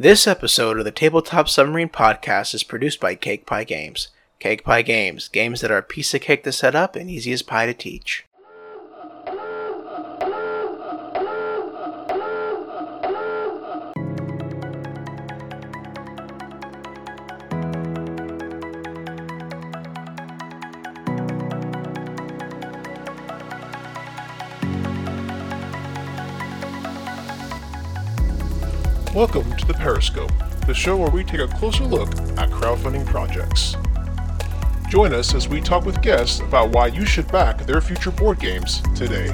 This episode of the Tabletop Submarine Podcast is produced by Cake Pie Games. Cake Pie Games, games that are a piece of cake to set up and easy as pie to teach. Welcome to the Periscope, the show where we take a closer look at crowdfunding projects. Join us as we talk with guests about why you should back their future board games today.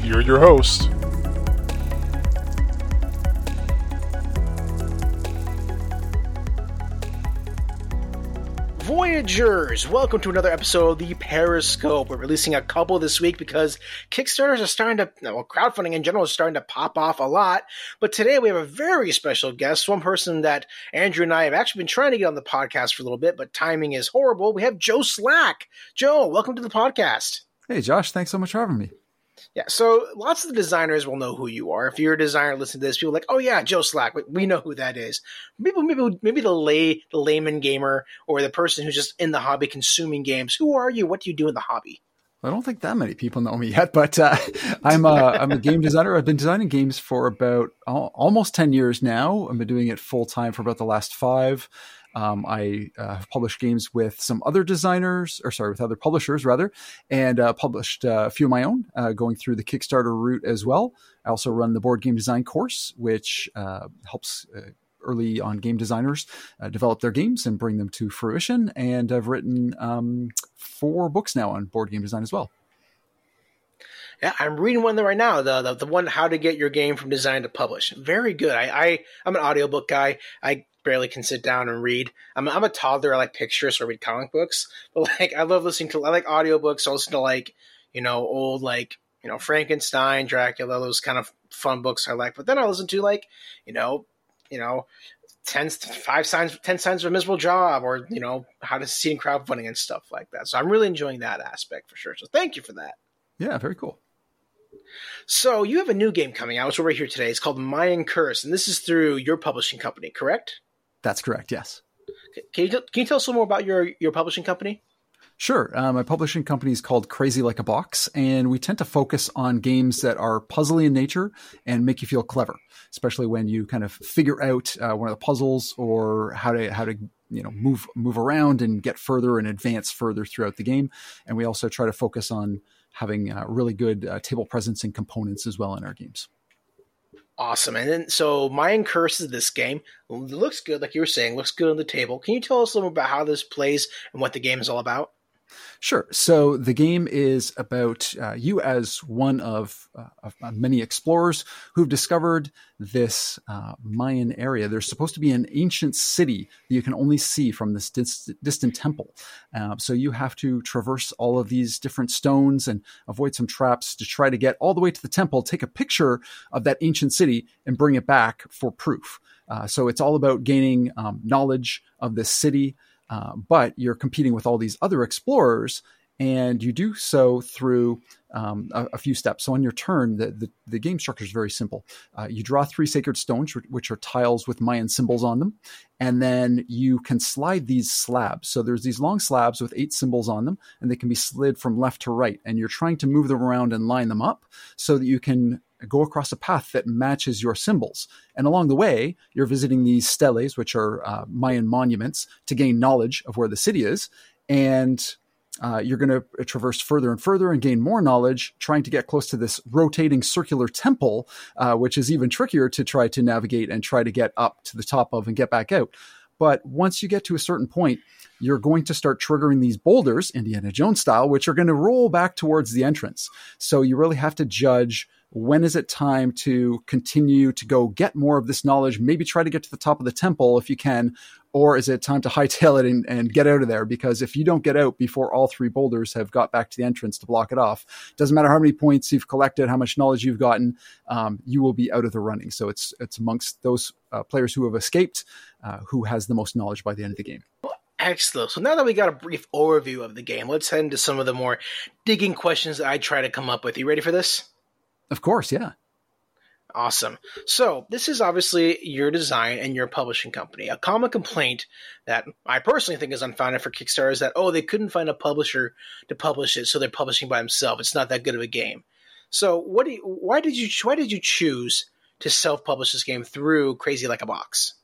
Here are your hosts. Voyagers, welcome to another episode of the Periscope. We're releasing a couple this week because Kickstarters are starting to, well, crowdfunding in general is starting to pop off a lot. But today we have a very special guest, one person that Andrew and I have actually been trying to get on the podcast for a little bit, but timing is horrible. We have Joe Slack. Joe, welcome to the podcast. Hey, Josh, thanks so much for having me. Yeah, so lots of the designers will know who you are. If you're a designer, listen to this. People like, oh yeah, Joe Slack. We know who that is. Maybe, maybe, maybe the lay, the layman gamer, or the person who's just in the hobby consuming games. Who are you? What do you do in the hobby? I don't think that many people know me yet, but uh, I'm a, I'm a game designer. I've been designing games for about almost ten years now. I've been doing it full time for about the last five. Um, I uh, have published games with some other designers, or sorry, with other publishers rather, and uh, published uh, a few of my own, uh, going through the Kickstarter route as well. I also run the board game design course, which uh, helps uh, early on game designers uh, develop their games and bring them to fruition. And I've written um, four books now on board game design as well. Yeah, I'm reading one right now. The, the, the one how to get your game from design to publish. Very good. I, I I'm an audiobook guy. I barely can sit down and read. I'm, I'm a toddler. I like pictures, so I read comic books. But like, I love listening to. I like audiobooks. I listen to like you know old like you know Frankenstein, Dracula, those kind of fun books I like. But then I listen to like you know you know ten five signs ten signs of a miserable job or you know how to see in crowdfunding and stuff like that. So I'm really enjoying that aspect for sure. So thank you for that. Yeah, very cool. So you have a new game coming out, which we're here today. It's called Mayan Curse, and this is through your publishing company, correct? That's correct. Yes. Can you, can you tell us a little more about your your publishing company? Sure. Uh, my publishing company is called Crazy Like a Box, and we tend to focus on games that are puzzly in nature and make you feel clever, especially when you kind of figure out uh, one of the puzzles or how to how to you know move move around and get further and advance further throughout the game. And we also try to focus on having uh, really good uh, table presence and components as well in our games. Awesome. And then, so Mayan Curse is this game. It looks good, like you were saying, looks good on the table. Can you tell us a little about how this plays and what the game is all about? Sure. So the game is about uh, you as one of, uh, of, many explorers who've discovered this uh, Mayan area. There's supposed to be an ancient city that you can only see from this dis- distant temple. Uh, so you have to traverse all of these different stones and avoid some traps to try to get all the way to the temple, take a picture of that ancient city, and bring it back for proof. Uh, so it's all about gaining um, knowledge of this city. Uh, but you're competing with all these other explorers, and you do so through um, a, a, few steps. So on your turn, the, the, the game structure is very simple. Uh, you draw three sacred stones, which are tiles with Mayan symbols on them, and then you can slide these slabs. So there's these long slabs with eight symbols on them, and they can be slid from left to right. And you're trying to move them around and line them up so that you can go across a path that matches your symbols. And along the way, you're visiting these steles, which are uh, Mayan monuments, to gain knowledge of where the city is. And uh, you're going to traverse further and further and gain more knowledge, trying to get close to this rotating circular temple, uh, which is even trickier to try to navigate and try to get up to the top of and get back out. But once you get to a certain point, you're going to start triggering these boulders, Indiana Jones style, which are going to roll back towards the entrance. So you really have to judge when is it time to continue to go get more of this knowledge maybe try to get to the top of the temple if you can or is it time to hightail it and, and, get out of there because if you don't get out before all three boulders have got back to the entrance to block it off doesn't matter how many points you've collected how much knowledge you've gotten um, you will be out of the running so it's it's amongst those uh, players who have escaped uh, who has the most knowledge by the end of the game Excellent. So now that we got a brief overview of the game, let's head into some of the more digging questions that I try to come up with. You ready for this? Of course, yeah. Awesome. So, this is obviously your design and your publishing company. A common complaint that I personally think is unfounded for Kickstarter is that, oh, they couldn't find a publisher to publish it, so they're publishing by themselves. It's not that good of a game. So, what do you, why did you why did you choose to self-publish this game through Crazy Like a Box?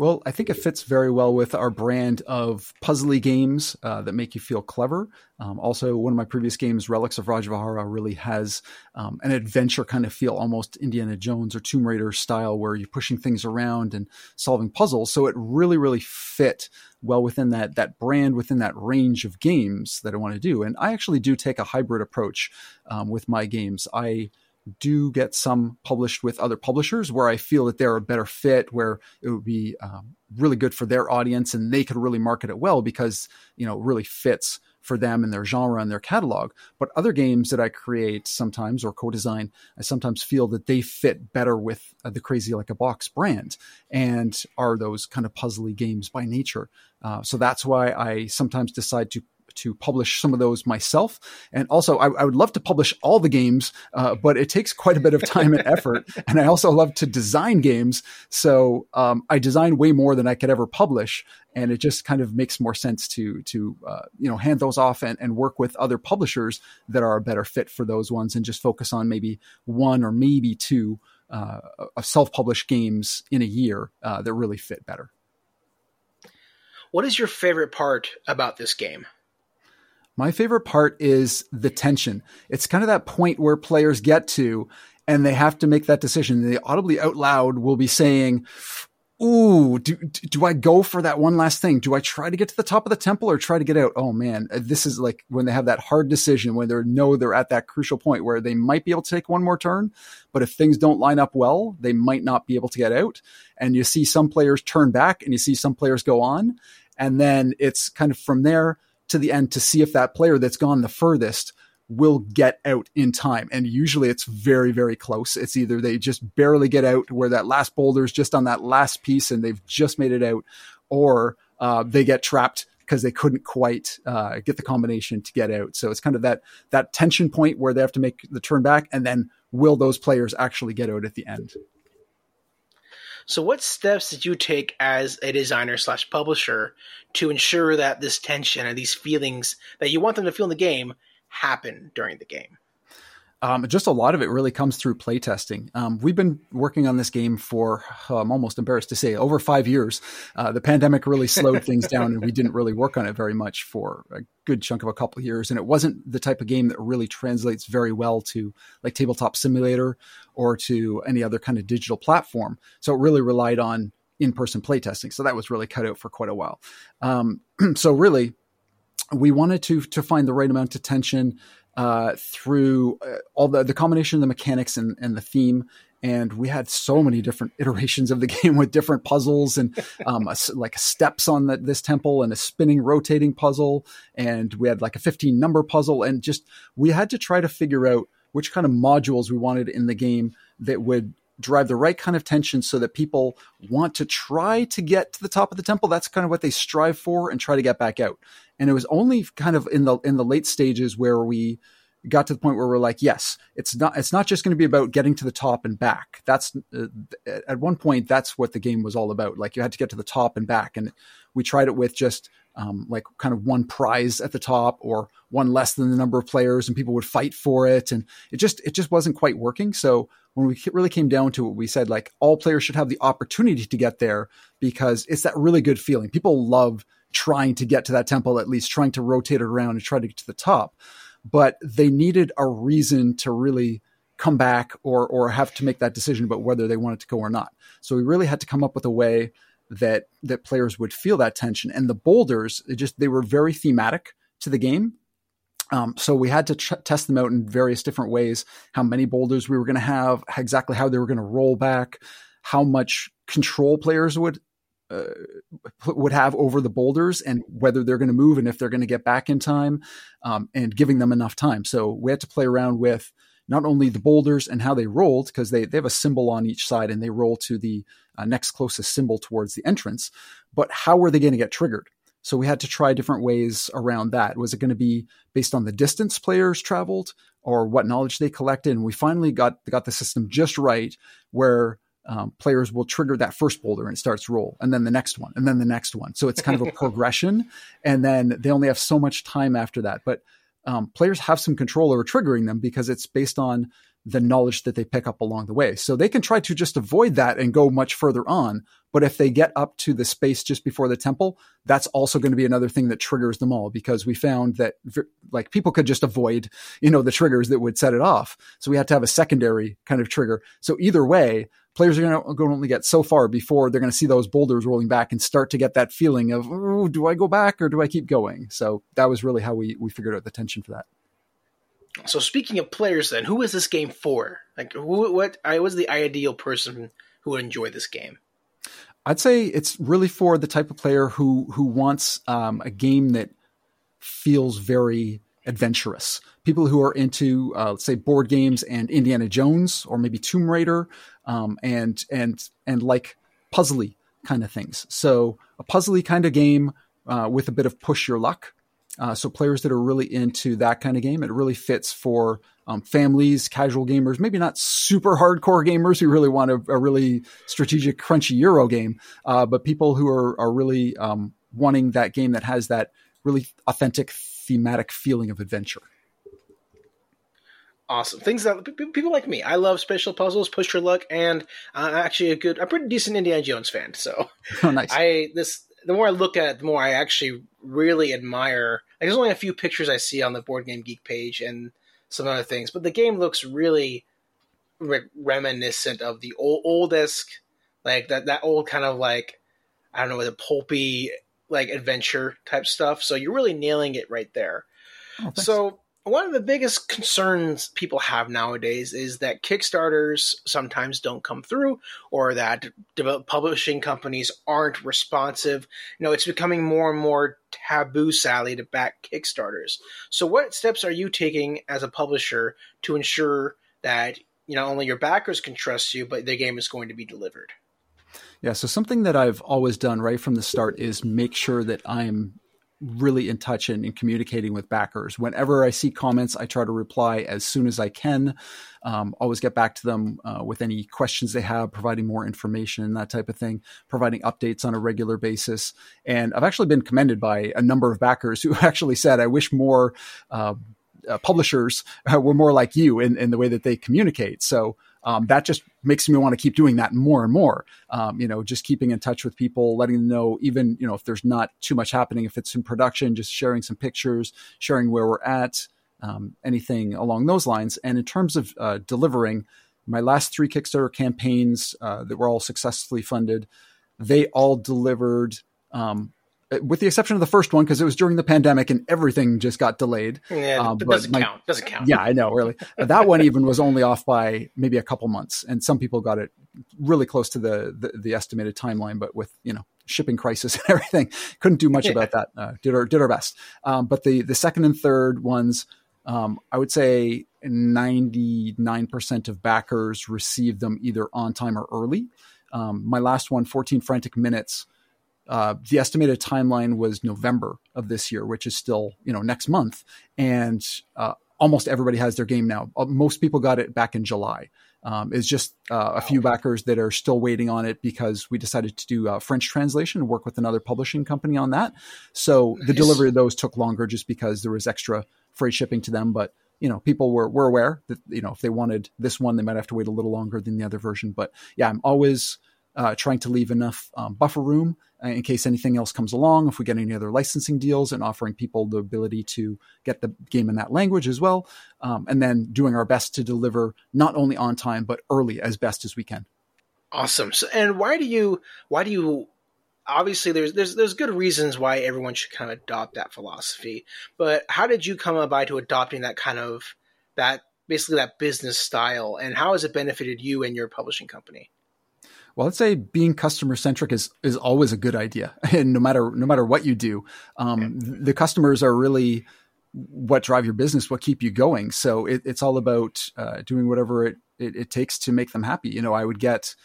Well, I think it fits very well with our brand of puzzly games uh, that make you feel clever. Um, also, one of my previous games, Relics of Rajavihara, really has um, an adventure kind of feel, almost Indiana Jones or Tomb Raider style, where you're pushing things around and solving puzzles. So it really, really fit well within that that brand, within that range of games that I want to do. And I actually do take a hybrid approach um, with my games. I do get some published with other publishers where I feel that they're a better fit, where it would be um, really good for their audience and they could really market it well because you know it really fits for them and their genre and their catalog. But other games that I create sometimes or co-design, I sometimes feel that they fit better with uh, the Crazy Like a Box brand and are those kind of puzzly games by nature. Uh, so that's why I sometimes decide to to publish some of those myself. And also, I, I would love to publish all the games, uh, but it takes quite a bit of time and effort. And I also love to design games. So um, I design way more than I could ever publish. And it just kind of makes more sense to to uh, you know hand those off and, and work with other publishers that are a better fit for those ones, and just focus on maybe one or maybe two uh, self-published games in a year uh, that really fit better. What is your favorite part about this game? My favorite part is the tension. It's kind of that point where players get to and they have to make that decision. They audibly out loud will be saying, Ooh, do, do I go for that one last thing? Do I try to get to the top of the temple or try to get out? Oh man, uh, this is like when they have that hard decision when they know they're at that crucial point where they might be able to take one more turn, but if things don't line up well, they might not be able to get out. And you see some players turn back and you see some players go on. And then it's kind of from there to the end to see if that player that's gone the furthest will get out in time. And usually it's very, very close. It's either they just barely get out where that last boulder is just on that last piece and they've just made it out, or uh, they get trapped because they couldn't quite uh, get the combination to get out. So it's kind of that that tension point where they have to make the turn back, and then will those players actually get out at the end? So, what steps did you take as a designer slash publisher to ensure that this tension and these feelings that you want them to feel in the game happen during the game? Um, just a lot of it really comes through playtesting. Um, we've been working on this game for, uh, I'm almost embarrassed to say, over five years. Uh, the pandemic really slowed things down, and we didn't really work on it very much for a good chunk of a couple of years. And it wasn't the type of game that really translates very well to like Tabletop Simulator or to any other kind of digital platform. So it really relied on in-person playtesting. So that was really cut out for quite a while. Um, so really, we wanted to to find the right amount of tension uh, through uh, all the, the combination of the mechanics and, and the theme. And we had so many different iterations of the game with different puzzles and um, a, like steps on the, this temple and a spinning, rotating puzzle. And we had like a 15 number puzzle. And just we had to try to figure out which kind of modules we wanted in the game that would drive the right kind of tension so that people want to try to get to the top of the temple. That's kind of what they strive for and try to get back out. And it was only kind of in the in the late stages where we got to the point where we're like, yes, it's not it's not just going to be about getting to the top and back. That's uh, at one point that's what the game was all about. Like you had to get to the top and back, and we tried it with just um, like kind of one prize at the top or one less than the number of players, and people would fight for it, and it just it just wasn't quite working. So when we really came down to it, we said like all players should have the opportunity to get there because it's that really good feeling. People love trying to get to that temple, at least trying to rotate it around and try to get to the top. But they needed a reason to really come back or or have to make that decision about whether they wanted to go or not. So we really had to come up with a way that that players would feel that tension. And the boulders, just they were very thematic to the game. Um, so we had to tr- test them out in various different ways. How many boulders we were going to have, exactly how they were going to roll back, how much control players would uh, would have over the boulders and whether they're going to move and if they're going to get back in time um, and giving them enough time. So we had to play around with not only the boulders and how they rolled because they, they have a symbol on each side and they roll to the uh, next closest symbol towards the entrance, but how were they going to get triggered? So we had to try different ways around that. Was it going to be based on the distance players traveled or what knowledge they collected? And we finally got got the system just right where um, players will trigger that first boulder and it starts roll, and then the next one, and then the next one. So it's kind of a progression, and then they only have so much time after that. But um, players have some control over triggering them because it's based on the knowledge that they pick up along the way. So they can try to just avoid that and go much further on. But if they get up to the space just before the temple, that's also going to be another thing that triggers them all because we found that like people could just avoid, you know, the triggers that would set it off. So we had to have a secondary kind of trigger. So either way, players are going to only get so far before they're going to see those boulders rolling back and start to get that feeling of, oh, do I go back or do I keep going? So that was really how we, we figured out the tension for that. So speaking of players, then who is this game for? Like, who, what? I was the ideal person who would enjoy this game. I'd say it's really for the type of player who who wants um, a game that feels very adventurous. People who are into, uh, let's say, board games and Indiana Jones, or maybe Tomb Raider, um, and and and like puzzly kind of things. So a puzzly kind of game uh, with a bit of push your luck. Uh, so players that are really into that kind of game, it really fits for um, families, casual gamers, maybe not super hardcore gamers who really want a, a really strategic, crunchy Euro game, uh, but people who are are really um, wanting that game that has that really authentic thematic feeling of adventure. Awesome things that people like me. I love special puzzles, push your luck, and I'm actually a good, I'm pretty decent Indiana Jones fan. So, oh, nice. I this the more I look at it, the more I actually really admire. Like, there's only a few pictures I see on the Board Game Geek page and some other things, but the game looks really re- reminiscent of the old oldest, like that that old kind of like I don't know, the pulpy like adventure type stuff. So you're really nailing it right there. Oh, so one of the biggest concerns people have nowadays is that Kickstarters sometimes don't come through or that publishing companies aren't responsive. You know, it's becoming more and more taboo, Sally, to back Kickstarters. So, what steps are you taking as a publisher to ensure that you know only your backers can trust you, but the game is going to be delivered? Yeah, so something that I've always done right from the start is make sure that I'm really in touch and, communicating with backers. Whenever I see comments, I try to reply as soon as I can. Um, always get back to them uh, with any questions they have, providing more information, and that type of thing, providing updates on a regular basis. And I've actually been commended by a number of backers who actually said, I wish more. Uh, uh, publishers were more like you in, in the way that they communicate. So um, that just makes me want to keep doing that more and more. Um, you know, just keeping in touch with people, letting them know, even you know, if there's not too much happening, if it's in production, just sharing some pictures, sharing where we're at, um, anything along those lines. And in terms of uh, delivering, my last three Kickstarter campaigns uh, that were all successfully funded, they all delivered um, with the exception of the first one because it was during the pandemic and everything just got delayed. Yeah, um, doesn't my, count. Doesn't count. Yeah, I know. Really, that one even was only off by maybe a couple months, and some people got it really close to the the, the estimated timeline. But with you know shipping crisis and everything, couldn't do much yeah. about that. Uh, did our did our best. Um, but the the second and third ones, um, I would say ninety nine percent of backers received them either on time or early. Um, my last one, 14 frantic minutes uh, the estimated timeline was November of this year, which is still you know next month, and uh, almost everybody has their game now. Uh, most people got it back in July. Um, it's just uh, a few backers that are still waiting on it because we decided to do uh, French translation and work with another publishing company on that. So nice. the delivery of those took longer just because there was extra freight shipping to them. But you know, people were were aware that you know if they wanted this one, they might have to wait a little longer than the other version. But yeah, I'm always uh, trying to leave enough um, buffer room in case anything else comes along, if we get any other licensing deals, and offering people the ability to get the game in that language as well. Um, and then doing our best to deliver not only on time, but early as best as we can. Awesome. So, and why do you, why do you, obviously there's, there's, there's good reasons why everyone should kind of adopt that philosophy, but how did you come about to adopting that kind of, that basically that business style and how has it benefited you and your publishing company? Well, let's say being customer centric is is always a good idea, and no matter no matter what you do, um, the customers are really what drive your business, what keep you going. So it, it's all about uh, doing whatever it, it, it takes to make them happy. You know, I would get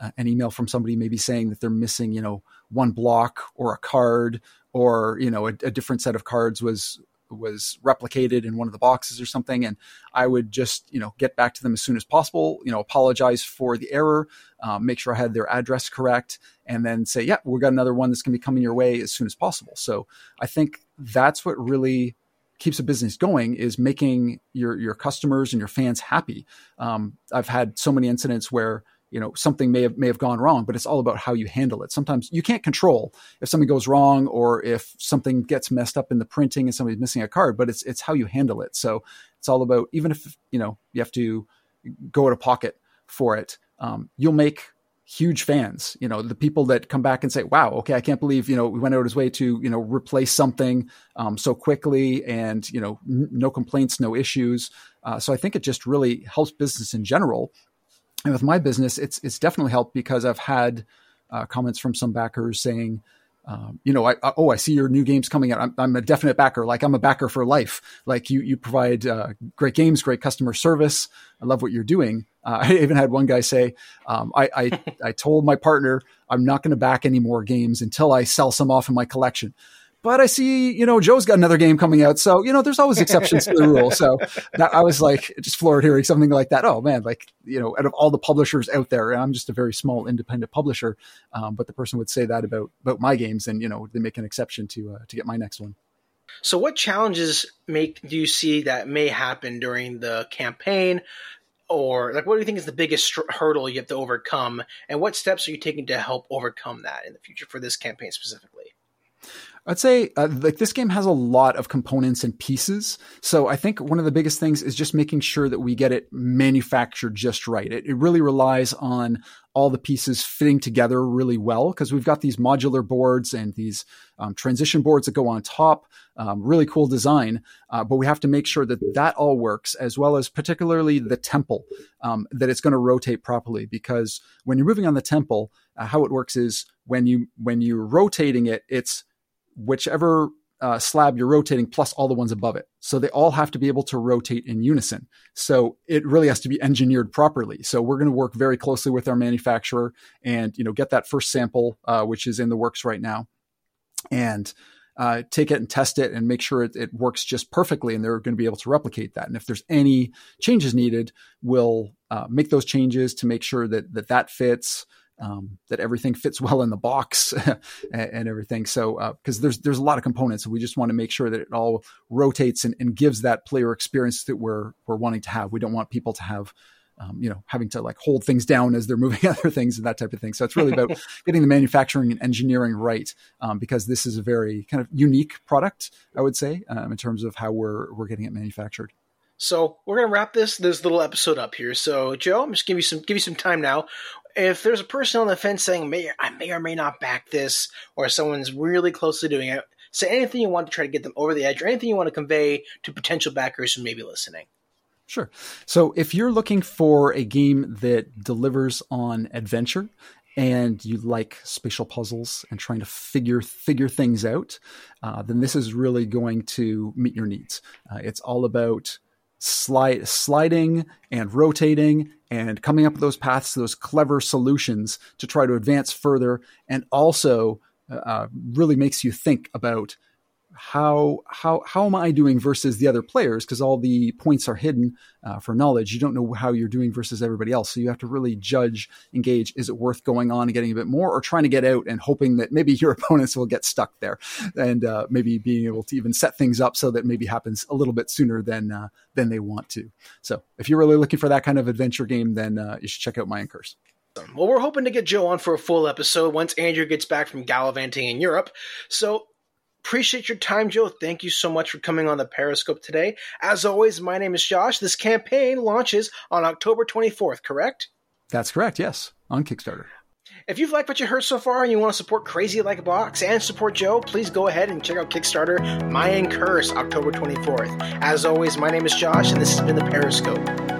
uh, an email from somebody maybe saying that they're missing, you know, one block or a card or you know a, a different set of cards was was replicated in one of the boxes or something and i would just you know get back to them as soon as possible you know apologize for the error um, make sure i had their address correct and then say yeah we've got another one that's going to be coming your way as soon as possible. So i think that's what really keeps a business going is making your your customers and your fans happy. Um, i've had so many incidents where you know something may have may have gone wrong but it's all about how you handle it. Sometimes you can't control if something goes wrong or if something gets messed up in the printing and somebody's missing a card but it's it's how you handle it. So it's all about even if you know you have to go out of pocket for it um, you'll make huge fans. You know the people that come back and say wow okay i can't believe you know we went out of his way to you know replace something um, so quickly and you know n- no complaints no issues. Uh, so i think it just really helps business in general and with my business, it's it's definitely helped because I've had uh, comments from some backers saying, um, you know, I, I, oh, I see your new games coming out. I'm, I'm, a definite backer. Like I'm a backer for life. Like you, you provide uh, great games, great customer service. I love what you're doing. Uh, I even had one guy say, um, I, I, I told my partner I'm not going to back any more games until I sell some off in my collection but I see, you know, Joe's got another game coming out. So, you know, there's always exceptions to the rule. So that, I was like, just floored hearing something like that. Oh man, like, you know, out of all the publishers out there, and I'm just a very small independent publisher. Um, but the person would say that about, about my games and, you know, they make an exception to, uh, to get my next one. So what challenges make, do you see that may happen during the campaign? Or like, what do you think is the biggest hurdle you have to overcome? And what steps are you taking to help overcome that in the future for this campaign specifically? I'd say uh, like this game has a lot of components and pieces. So I think one of the biggest things is just making sure that we get it manufactured just right. It, it really relies on all the pieces fitting together really well because we've got these modular boards and these um, transition boards that go on top. Um, really cool design, uh, but we have to make sure that that all works as well as particularly the temple um, that it's going to rotate properly because when you're moving on the temple, uh, how it works is when you when you're rotating it, it's whichever uh, slab you're rotating plus all the ones above it. So they all have to be able to rotate in unison. So it really has to be engineered properly. So we're going to work very closely with our manufacturer and you know get that first sample, uh, which is in the works right now, and uh, take it and test it and make sure it, it, works just perfectly. And they're going to be able to replicate that. And if there's any changes needed, we'll uh, make those changes to make sure that that that fits um, that everything fits well in the box and, and, everything. So because uh, there's there's a lot of components, we just want to make sure that it all rotates and, and, gives that player experience that we're we're wanting to have. We don't want people to have. Um, you know, having to like hold things down as they're moving other things and that type of thing. So it's really about getting the manufacturing and engineering right, um, because this is a very kind of unique product, I would say, um, in terms of how we're we're getting it manufactured. So we're gonna wrap this this little episode up here. So Joe, I'm just give you some give you some time now if there's a person on the fence saying may I may or may not back this, or someone's really close to doing it, say anything you want to try to get them over the edge, or anything you want to convey to potential backers who may be listening. Sure. So if you're looking for a game that delivers on adventure and you like spatial puzzles and trying to figure figure things out, uh, then this is really going to meet your needs. Uh, it's all about slide sliding and rotating and coming up with those paths, those clever solutions to try to advance further, and also uh, really makes you think about how how how am I doing versus the other players? Because all the points are hidden uh, for knowledge. You don't know how you're doing versus everybody else, so you have to really judge, engage. Is it worth going on and getting a bit more, or trying to get out and hoping that maybe your opponents will get stuck there, and uh, maybe being able to even set things up so that maybe happens a little bit sooner than uh, than they want to. So if you're really looking for that kind of adventure game, then uh, you should check out Mayan Curse. Well, we're hoping to get Joe on for a full episode once Andrew gets back from gallivanting in Europe. So Appreciate your time, Joe. Thank you so much for coming on the Periscope today. As always, my name is Josh. This campaign launches on October 24th, correct? That's correct, yes, on Kickstarter. If you've liked what you heard so far and you want to support Crazy Like a Box and support Joe, please go ahead and check out Kickstarter Mayan Curse October 24th. As always, my name is Josh, and this has been the Periscope.